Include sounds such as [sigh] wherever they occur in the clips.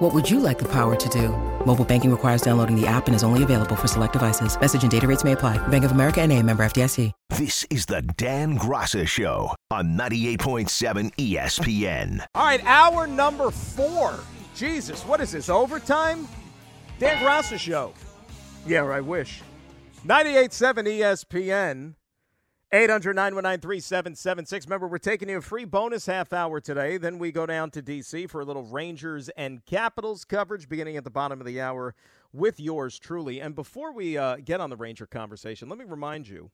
What would you like the power to do? Mobile banking requires downloading the app and is only available for select devices. Message and data rates may apply. Bank of America and a member FDIC. This is the Dan Graca Show on 98.7 ESPN. All right, hour number four. Jesus, what is this, overtime? Dan Graca Show. Yeah, I wish. 98.7 ESPN. 800 919 3776. Remember, we're taking you a free bonus half hour today. Then we go down to D.C. for a little Rangers and Capitals coverage beginning at the bottom of the hour with yours truly. And before we uh, get on the Ranger conversation, let me remind you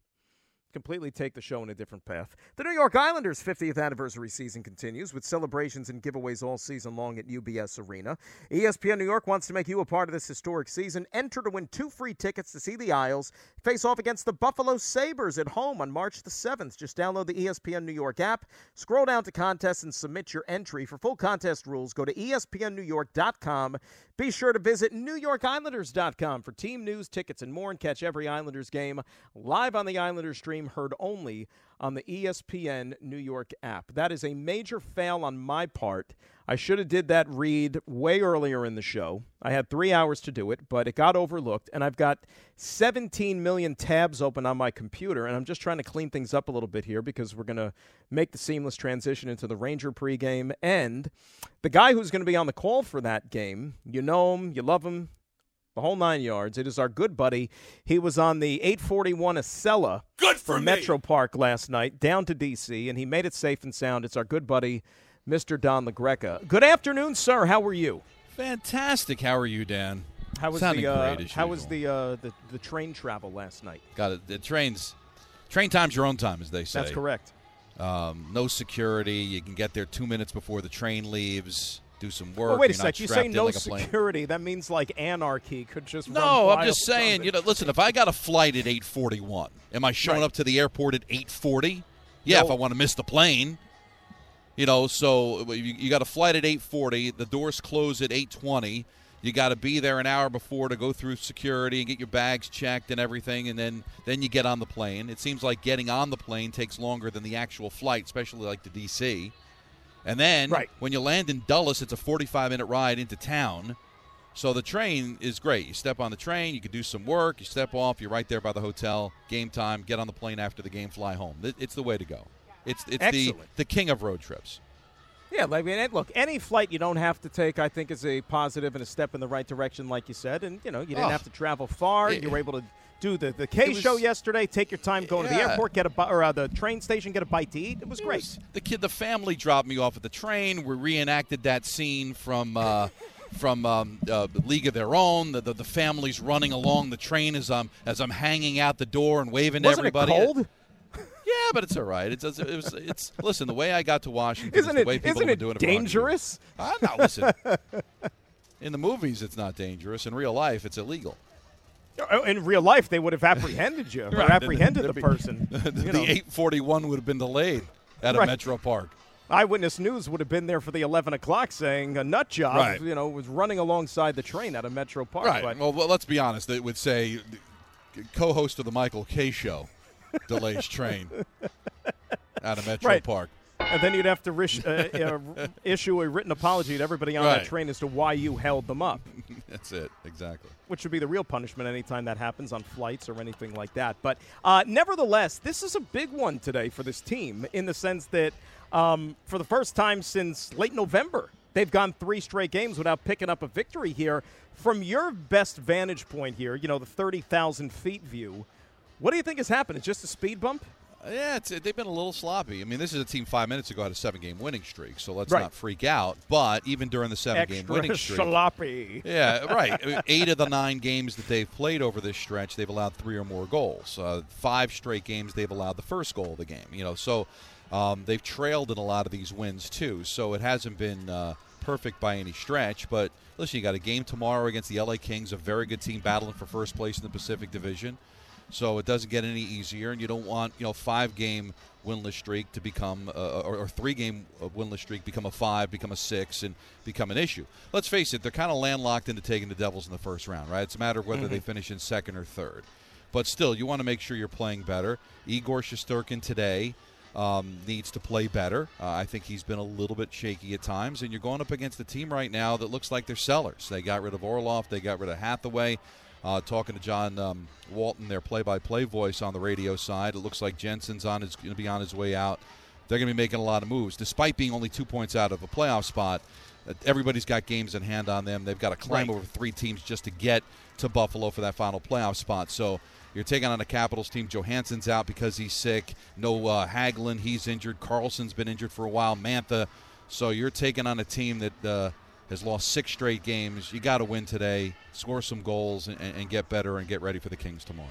completely take the show in a different path. The New York Islanders' 50th anniversary season continues with celebrations and giveaways all season long at UBS Arena. ESPN New York wants to make you a part of this historic season. Enter to win two free tickets to see the Isles face off against the Buffalo Sabres at home on March the 7th. Just download the ESPN New York app, scroll down to contests, and submit your entry. For full contest rules, go to espnnewyork.com. Be sure to visit NewYorkIslanders.com for team news, tickets, and more, and catch every Islanders game live on the Islanders stream, heard only on the ESPN New York app. That is a major fail on my part. I should have did that read way earlier in the show. I had three hours to do it, but it got overlooked, and I've got 17 million tabs open on my computer, and I'm just trying to clean things up a little bit here because we're going to make the seamless transition into the Ranger pregame. And the guy who's going to be on the call for that game, you know him, you love him, the whole nine yards. It is our good buddy. He was on the 841 Acela Good for me. Metro Park last night down to D.C., and he made it safe and sound. It's our good buddy, Mr. Don La Greca. Good afternoon, sir. How are you? Fantastic. How are you, Dan? How was the uh, how was the, uh, the the train travel last night? Got it. The trains, train time's your own time, as they say. That's correct. Um, no security. You can get there two minutes before the train leaves. Do some work. Well, wait a sec. You say no like security. That means like anarchy could just. run No, I'm just saying. You know, listen. If I got a flight at 8:41, am I showing Right. up to the airport at 8:40? Yeah, if I want to miss the plane. You know, so uh, you, you got a flight at 8:40. The doors close at 8:20. You got to be there an hour before to go through security and get your bags checked and everything, and then then you get on the plane. It seems like getting on the plane takes longer than the actual flight, especially like to DC. And then Right. when you land in Dulles, it's a 45 minute ride into town. So the train is great. You step on the train, you can do some work, you step off, you're right there by the hotel, game time, get on the plane after the game, fly home. It's the way to go. It's it's the the king of road trips. Yeah, I mean, look, any flight you don't have to take, I think, is a positive and a step in the right direction, like you said. And you know, you didn't Oh. have to travel far. It- you were able to do the the K was- show yesterday. Take your time going to the airport, get a or uh, the train station, get a bite to eat. It was great. was- the kid, the family dropped me off at the train. We reenacted that scene from uh, [laughs] from um, uh, League of Their Own. The, the the family's running along the train as I'm as I'm hanging out the door and waving to Wasn't everybody. it cold? Yeah, but it's all right. It's it's, it was, it's listen. The way I got to Washington Isn't is it? the way people Isn't have it doing it for 100 years. dangerous? Uh, no, listen. [laughs] In the movies, it's not dangerous. In real life, it's illegal. Uh, In real life, they would have apprehended you or Right. apprehended the There'd be- person. [laughs] the know, 841 would have been delayed at a Right. Metro Park. Eyewitness News would have been there for the 11 o'clock saying a nut job, Right. you know, was running alongside the train at a Metro Park. Right. But Well, well, let's be honest. It would say co-host of the Michael Kay Show delays train at a Metro Right. Park. And then you'd have to rish, uh, uh, [laughs] issue a written apology to everybody on Right. that train as to why you held them up, [laughs] That's it. Exactly. which would be the real punishment anytime that happens on flights or anything like that. But uh, nevertheless, this is a big one today for this team in the sense that um, for the first time since late November, they've gone three straight games without picking up a victory here. From your best vantage point here, you know, the 30,000 feet view, what do you think has happened? It's just a speed bump? Yeah, it's, they've been a little sloppy. I mean, this is a team five minutes ago had a seven-game winning streak, so let's Right. not freak out. But even during the seven-game winning streak, sloppy. yeah, [laughs] right. Eight of the nine games that they've played over this stretch, they've allowed three or more goals. Uh, five straight games, they've allowed the first goal of the game. You know, so um, they've trailed in a lot of these wins too. So it hasn't been uh, perfect by any stretch. But listen, you got a game tomorrow against the LA Kings, a very good team battling for first place in the Pacific Division. So it doesn't get any easier, and you don't want you know five game winless streak to become uh, or, or three game winless streak become a five, become a six, and become an issue. Let's face it, they're kind of landlocked into taking the Devils in the first round, right? It's a matter of whether mm-hmm. they finish in second or third. But still, you want to make sure you're playing better. Igor Shesterkin today um, needs to play better. Uh, I think he's been a little bit shaky at times, and you're going up against a team right now that looks like they're sellers. They got rid of Orlov, they got rid of Hathaway. Uh, talking to John um, Walton, their play-by-play voice on the radio side, it looks like Jensen's on is going to be on his way out. They're going to be making a lot of moves, despite being only two points out of a playoff spot. Uh, everybody's got games in hand on them. They've got to climb right. over three teams just to get to Buffalo for that final playoff spot. So you're taking on a Capitals team. Johansson's out because he's sick. No uh, Hagelin, he's injured. Carlson's been injured for a while. Mantha. So you're taking on a team that uh, has lost six straight games. You got to win today, score some goals, and, and get better and get ready for the Kings tomorrow.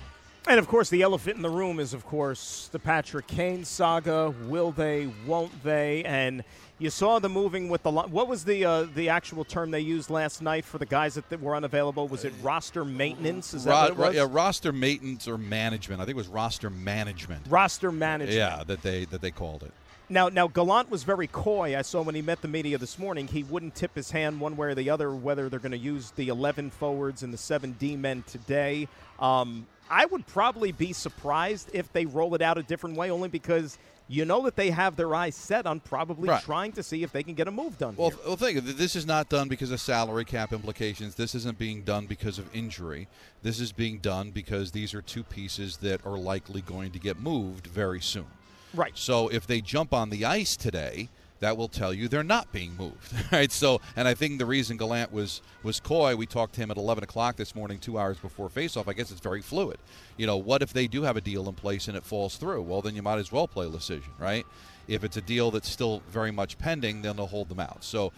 And of course, the elephant in the room is, of course, the Patrick Kane saga. Will they? Won't they? And you saw the moving with the. What was the uh, the actual term they used last night for the guys that, were unavailable? Was it roster maintenance? Is that Ro- what it was? Yeah, roster maintenance or management. I think it was roster management. Roster management. Yeah, that they that they called it. Now, now Gallant was very coy. I saw when he met the media this morning, he wouldn't tip his hand one way or the other whether they're going to use the 11 forwards and the 7 D men today. Um, I would probably be surprised if they roll it out a different way, only because you know that they have their eyes set on probably right. trying to see if they can get a move done. Well, well, think this is not done because of salary cap implications. This isn't being done because of injury. This is being done because these are two pieces that are likely going to get moved very soon. Right. So if they jump on the ice today, that will tell you they're not being moved. [laughs] Right. So, and I think the reason Gallant was was coy. We talked to him at 11 o'clock this morning, two hours before faceoff. I guess it's very fluid. You know, what if they do have a deal in place and it falls through? Well, then you might as well play decision, right? If it's a deal that's still very much pending, then they'll hold them out. So.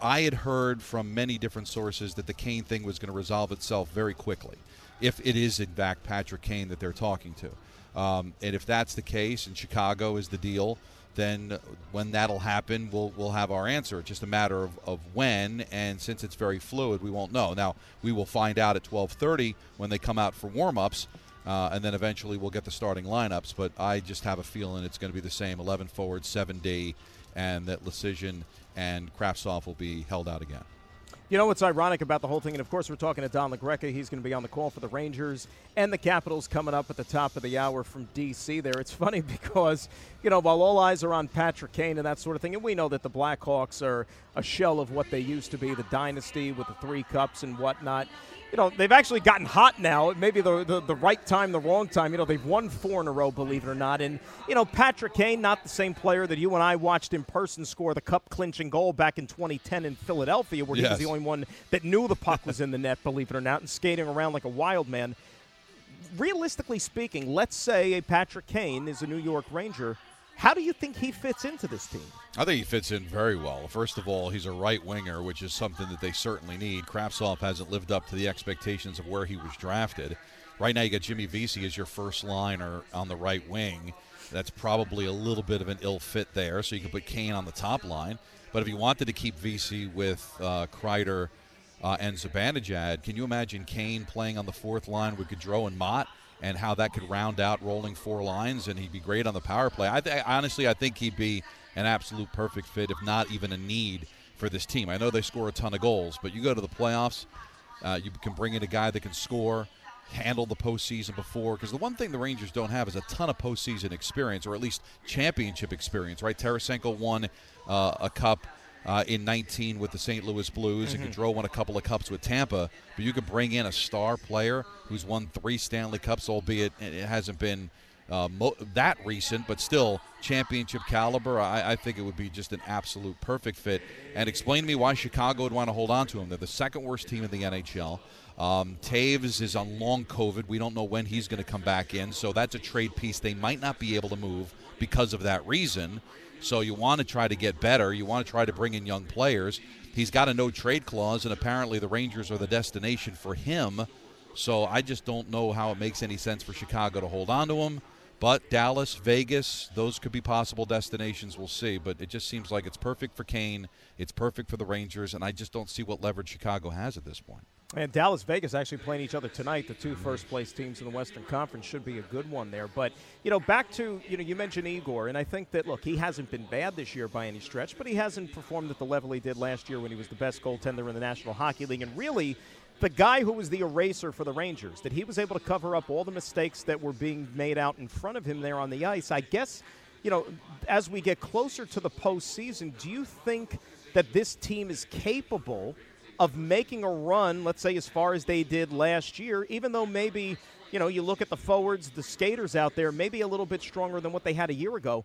I had heard from many different sources that the Kane thing was going to resolve itself very quickly, if it is in fact Patrick Kane that they're talking to. Um, and if that's the case, and Chicago is the deal, then when that'll happen, we'll we'll have our answer. It's just a matter of, of when, and since it's very fluid, we won't know. Now we will find out at 12:30 when they come out for warm-ups, uh, and then eventually we'll get the starting lineups. But I just have a feeling it's going to be the same: 11 forward, 7 D, and that Leschyshyn and Kravtsov will be held out again. You know what's ironic about the whole thing, and of course we're talking to Don La Greca. He's going to be on the call for the Rangers and the Capitals coming up at the top of the hour from D.C. There, it's funny [laughs] because you know while all eyes are on Patrick Kane and that sort of thing, and we know that the Blackhawks are a shell of what they used to be, the dynasty with the three cups and whatnot you know, they've actually gotten hot now. Maybe the, the, the right time, the wrong time. You know, they've won four in a row, believe it or not. And, you know, Patrick Kane, not the same player that you and I watched in person score the cup clinching goal back in 2010 in Philadelphia, where yes. he was the only one that knew the puck was in the net, believe it or not, and skating around like a wild man. Realistically speaking, let's say a Patrick Kane is a New York Ranger how do you think he fits into this team? I think he fits in very well. First of all, he's a right winger, which is something that they certainly need. Kravtsov hasn't lived up to the expectations of where he was drafted. Right now, you got Jimmy Vesey as your first liner on the right wing. That's probably a little bit of an ill fit there, so you can put Kane on the top line. But if you wanted to keep Vesey with uh, Kreider uh, and Zibanejad, can you imagine Kane playing on the fourth line with Goodrow and Motte? And how that could round out rolling four lines, and he'd be great on the power play. I th- honestly, I think he'd be an absolute perfect fit, if not even a need for this team. I know they score a ton of goals, but you go to the playoffs, uh, you can bring in a guy that can score, handle the postseason before. Because the one thing the Rangers don't have is a ton of postseason experience, or at least championship experience. Right? Tarasenko won uh, a cup uh, in 19 with the St. Louis Blues mm-hmm. and Goodrow won a couple of cups with Tampa. But you could bring in a star player who's won three Stanley Cups, albeit it hasn't been uh, mo- that recent, but still championship caliber. I-, I, think it would be just an absolute perfect fit. And explain to me why Chicago would want to hold on to him. They're the second worst team in the NHL. Um, Toews is on long COVID. We don't know when he's going to come back in, so that's a trade piece they might not be able to move because of that reason. So you want to try to get better. You want to try to bring in young players. He's got a no trade clause, and apparently the Rangers are the destination for him. So I just don't know how it makes any sense for Chicago to hold on to him. But Dallas, Vegas, those could be possible destinations. We'll see. But it just seems like it's perfect for Kane. It's perfect for the Rangers, and I just don't see what leverage Chicago has at this point. And Dallas Vegas actually playing each other tonight. The two first place teams in the Western Conference should be a good one there. But, you know, back to, you know, you mentioned Igor, and I think that, look, he hasn't been bad this year by any stretch, but he hasn't performed at the level he did last year when he was the best goaltender in the National Hockey League. And really, the guy who was the eraser for the Rangers, that he was able to cover up all the mistakes that were being made out in front of him there on the ice. I guess, you know, as we get closer to the postseason, do you think that this team is capable – of making a run, let's say as far as they did last year, even though maybe, you know, you look at the forwards, the skaters out there, maybe a little bit stronger than what they had a year ago.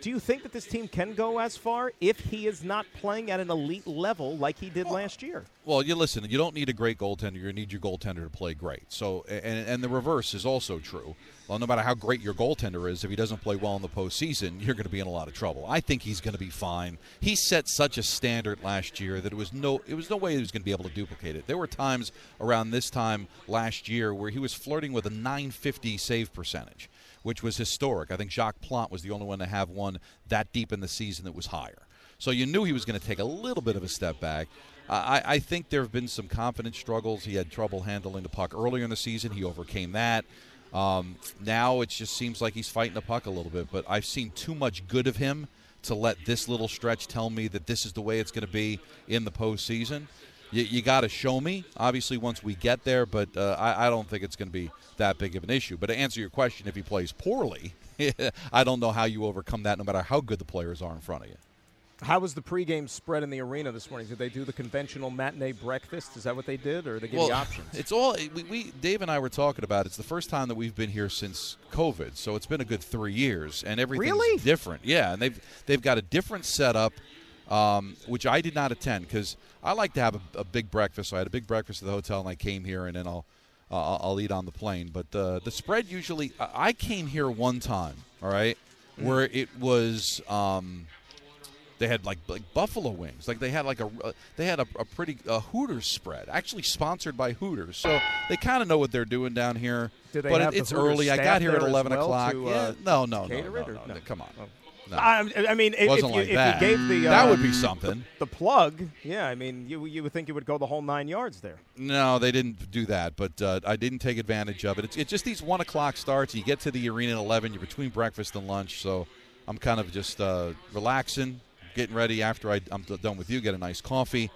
Do you think that this team can go as far if he is not playing at an elite level like he did well, last year? Well, you listen. You don't need a great goaltender. You need your goaltender to play great. So, and and the reverse is also true. Well, no matter how great your goaltender is, if he doesn't play well in the postseason, [laughs] you're going to be in a lot of trouble. I think he's going to be fine. He set such a standard last year that it was no it was no way he was going to be able to duplicate it. There were times around this time last year where he was flirting with a 950 save percentage which was historic. I think Jacques Plante was the only one to have one that deep in the season that was higher. So you knew he was going to take a little bit of a step back. I, I, think there have been some confidence struggles. He had trouble handling the puck earlier in the season. He overcame that. Um, now it just seems like he's fighting the puck a little bit, but I've seen too much good of him to let this little stretch tell me that this is the way it's going to be in the postseason you, you got to show me, obviously, once we get there, but uh, I, I don't think it's going to be that big of an issue. But to answer your question, if he plays poorly, [laughs] I don't know how you overcome that no matter how good the players are in front of you. How was the pregame spread in the arena this morning? Did they do the conventional matinee breakfast? Is that what they did, or they give well, you options? It's all we, we, Dave and I were talking about. It's the first time that we've been here since COVID, so it's been a good three years, and everything's really? different. Yeah, and they've they've got a different setup um, which I did not attend because I like to have a, a, big breakfast. So I had a big breakfast at the hotel, and I came here, and then I'll uh, I'll eat on the plane. But the the spread usually I came here one time, all right, mm. where it was. Um, they had like like buffalo wings, like they had like a uh, they had a, a pretty a Hooters spread, actually sponsored by Hooters. So they kind of know what they're doing down here. but it, it's early. I got here at eleven well o'clock. To, uh, yeah, no, no, no, no, no, no, Come on. No. I, I mean, if, Wasn't you, like if that. you gave the uh, that would uh, be something. The, the, plug, yeah. I mean, you you would think you would go the whole nine yards there. No, they didn't do that, but uh, I didn't take advantage of it. It's, it's just these one o'clock starts. You get to the arena at eleven. You're between breakfast and lunch, so I'm kind of just uh, relaxing, getting ready. After I, I'm done with you, get a nice coffee,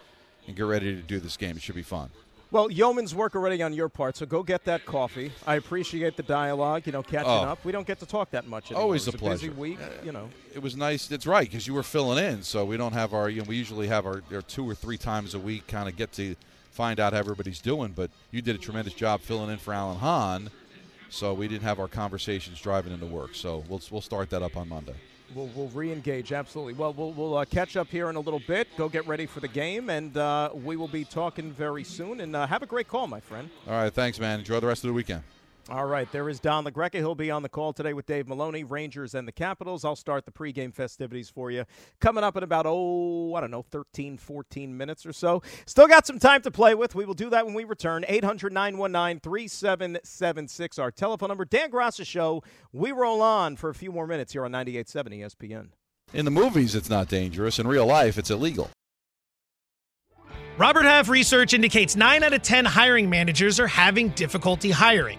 and get ready to do this game. It should be fun. Well, yeoman's work already on your part, so go get that coffee. I appreciate the dialogue, you know, catching oh. up. We don't get to talk that much anymore. Always a, pleasure. busy week, you know. It was nice. It's right because you were filling in, so we don't have our. You know, we usually have our, our two or three times a week, kind of get to find out how everybody's doing. But you did a tremendous job filling in for Alan Hahn, so we didn't have our conversations driving into work. So we'll we'll start that up on Monday. We'll, we'll re-engage absolutely. Well, we'll, we'll uh, catch up here in a little bit. Go get ready for the game, and uh, we will be talking very soon. And uh, have a great call, my friend. All right, thanks, man. Enjoy the rest of the weekend. All right, there is Don La Greca. He'll be on the call today with Dave Maloney, Rangers and the Capitals. I'll start the pregame festivities for you coming up in about, oh, I don't know, 13, 14 minutes or so. Still got some time to play with. We will do that when we return. 800 919 3776, our telephone number. Dan Graca Show. We roll on for a few more minutes here on 98.7 ESPN. In the movies, it's not dangerous. In real life, it's illegal. Robert Half research indicates 9 out of 10 hiring managers are having difficulty hiring.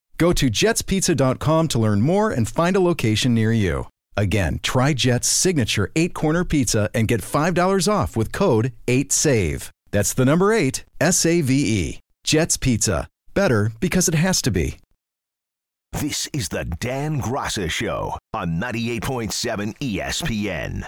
Go to jetspizza.com to learn more and find a location near you. Again, try Jet's signature eight corner pizza and get $5 off with code 8SAVE. That's the number eight, S A V E. Jet's Pizza. Better because it has to be. This is the Dan Graca Show on 98.7 ESPN.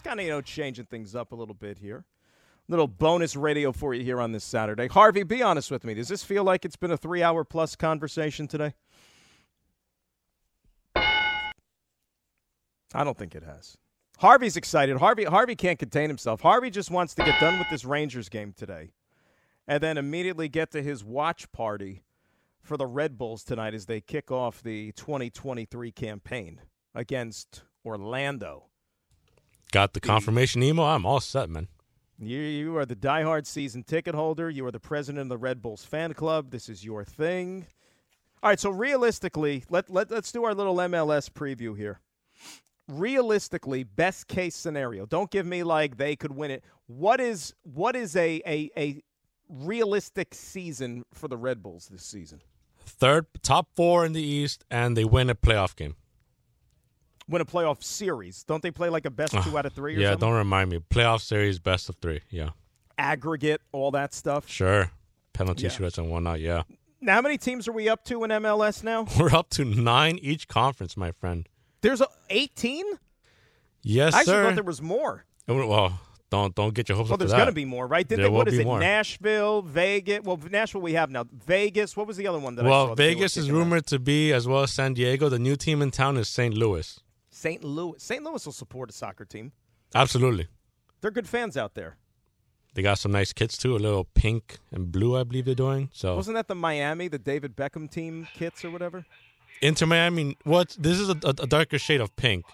Kind of, you know, changing things up a little bit here. Little bonus radio for you here on this Saturday. Harvey, be honest with me. Does this feel like it's been a three hour plus conversation today? I don't think it has. Harvey's excited. Harvey Harvey can't contain himself. Harvey just wants to get done with this Rangers game today and then immediately get to his watch party for the Red Bulls tonight as they kick off the 2023 campaign against Orlando. Got the confirmation email. I'm all set, man. You, you are the diehard season ticket holder. You are the president of the Red Bulls fan club. This is your thing. All right, so realistically, let, let, let's do our little MLS preview here. Realistically, best case scenario. Don't give me like they could win it. What is what is a, a, a realistic season for the Red Bulls this season? Third, top four in the East, and they win a playoff game. Win a playoff series. Don't they play like a best two out of three or yeah, something? don't remind me. Playoff series, best of three. Yeah, Aggregate, all that stuff. sure. Penalty Yeah. and whatnot. Yeah, Now, how many teams are we up to in MLS now? [laughs] we're up to nine each conference, my friend. There's a 18? Yes, I actually sir. thought there was more. Oh, well, don't don't get your hopes Well, up. Well, there's going to be more, right? Did There they, what is be it? more. Nashville, Vegas. Well, Nashville we have now. Vegas. What was the other one that I saw? Well, that they were Vegas is rumored to be as well as San Diego. The new team in town is St. Louis. St. Louis. St. Louis will support a soccer team. Absolutely. They're good fans out there. They got some nice kits too, a little pink and blue, I believe they're doing. So Wasn't that the Miami, the David Beckham team kits or whatever? Inter Miami, what? This is a, a, a darker shade of pink.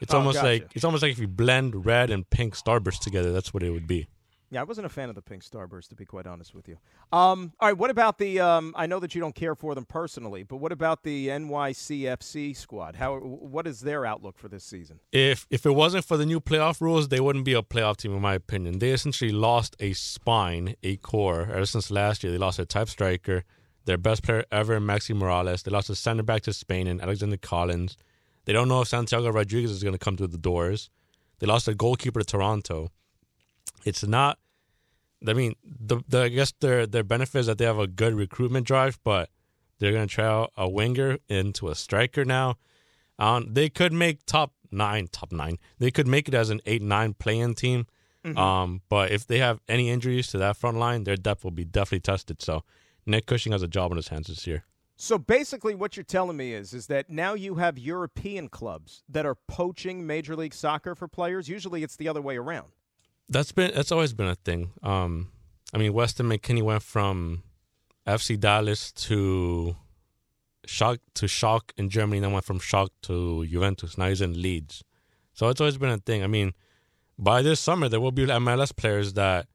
It's Oh, almost gotcha. like it's almost like if you blend red and pink starburst together, that's what it would be. Yeah, I wasn't a fan of the pink starburst, to be quite honest with you. Um, all right, what about the? Um, I know that you don't care for them personally, but what about the NYCFC squad? How? What is their outlook for this season? If if it wasn't for the new playoff rules, they wouldn't be a playoff team, in my opinion. They essentially lost a spine, a core. Ever since last year, they lost their type striker, their best player ever, Maxi Moralez. They lost a center back to Spain and Alexander Callens. They don't know if Santiago Rodriguez is going to come through the doors. They lost a goalkeeper to Toronto. It's not. I mean, the, the I guess their their benefit is that they have a good recruitment drive, but they're going to try out a winger into a striker now. Um, they could make top nine, top nine. They could make it as an eight nine playing team. Um, but if they have any injuries to that front line, their depth will be definitely tested. So Nick Cushing has a job on his hands this year. So basically, what you're telling me is, is that now you have European clubs that are poaching Major League Soccer for players. Usually, it's the other way around. That's been that's always been a thing. Um, I mean, Weston McKennie went from FC Dallas to Schalke to Schalke in Germany, then went from Schalke to Juventus. Now he's in Leeds. So it's always been a thing. I mean, by this summer there will be MLS players that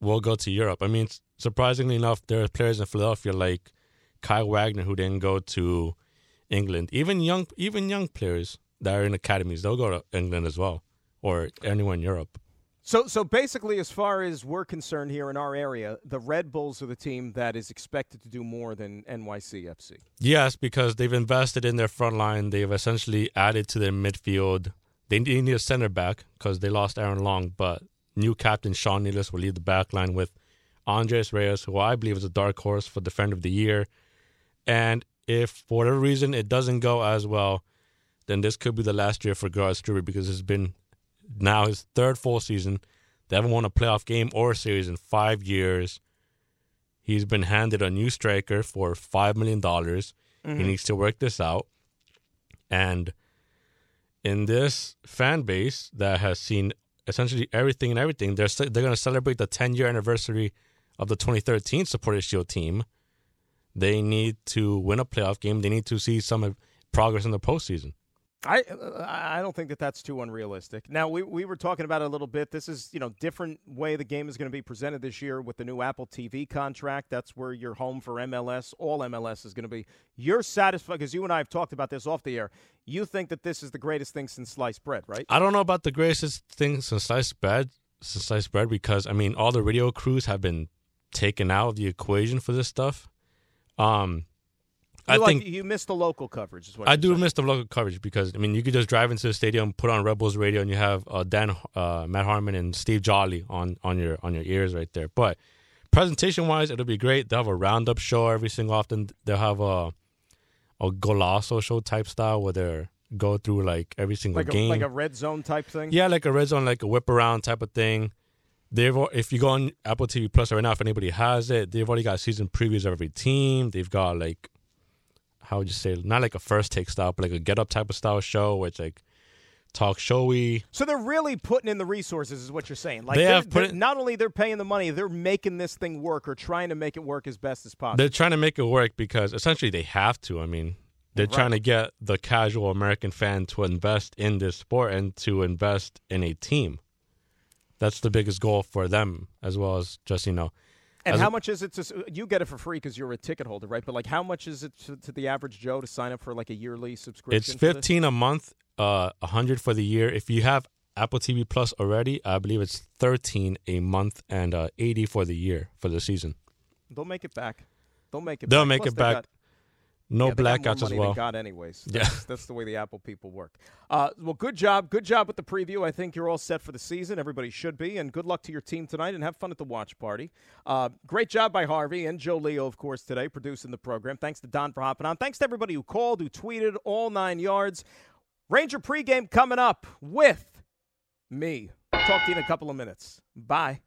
will go to Europe. I mean, surprisingly enough, there are players in Philadelphia like Kai Wagner who didn't go to England. Even young even young players that are in academies, they'll go to England as well or anywhere in Europe. So, so basically, as far as we're concerned here in our area, the Red Bulls are the team that is expected to do more than NYCFC. Yes, because they've invested in their front line. They've essentially added to their midfield. they need a center back because they lost Aaron Long, but new captain Sean Nealis will lead the back line with Andres Reyes, who I believe is a dark horse for Defender of the Year. And if for whatever reason it doesn't go as well, then this could be the last year for Gerhard Struber because it's been now his third full season. They haven't won a playoff game or a series in five years. He's been handed a new striker for $5 million. Mm-hmm. He needs to work this out. And in this fan base that has seen essentially everything and everything, they're, they're going to celebrate the 10 year anniversary of the 2013 Supporters Shield team. They need to win a playoff game. They need to see some progress in the postseason. I I don't think that that's too unrealistic. Now we we were talking about it a little bit. This is you know different way the game is going to be presented this year with the new Apple TV contract. That's where you're home for MLS. All MLS is going to be. You're satisfied because you and I have talked about this off the air. You think that this is the greatest thing since sliced bread, right? I don't know about the greatest thing since sliced bread. Since sliced bread, because I mean all the radio crews have been taken out of the equation for this stuff. Um, I like, think you missed the local coverage. Is what I do saying. miss the local coverage because I mean you could just drive into the stadium, put on Red Bulls radio, and you have uh, Dan, uh, Matt Harmon, and Steve Jolly on on your on your ears right there. But presentation wise, it'll be great. They'll have a roundup show every single often. They'll have a a golazo show type style where they go through like every single like a, game, like a red zone type thing. yeah, like a red zone, like a whip around type of thing. They've if you go on Apple TV Plus right now, if anybody has it, they've already got season previews of every team. They've got like how would you say not like a first take style, but like a get up type of style show, which like talk showy. So they're really putting in the resources, is what you're saying. Like They have put they're- not only they're paying the money, they're making this thing work or trying to make it work as best as possible. They're trying to make it work because essentially they have to. I mean, they're Right. trying to get the casual American fan to invest in this sport and to invest in a team. That's the biggest goal for them, as well as just you know. And how much is it to? You get it for free because you're a ticket holder, right? But like, how much is it to, to the average Joe to sign up for like a yearly subscription? It's fifteen a month, uh, a hundred for the year. If you have Apple TV Plus already, I believe it's thirteen a month and uh, eighty for the year for the season. They'll make it back. They'll make it. They'll back. make Plus it back. No yeah, blackouts as well. God, anyways. Yeah. That's, that's the way the Apple people work. Uh, well, good job, good job with the preview. I think you're all set for the season. Everybody should be, and good luck to your team tonight. And have fun at the watch party. Uh, great job by Harvey and Joe Leo, of course, today producing the program. Thanks to Don for hopping on. Thanks to everybody who called, who tweeted, all nine yards. Ranger pregame coming up with me. Talk to you in a couple of minutes. Bye.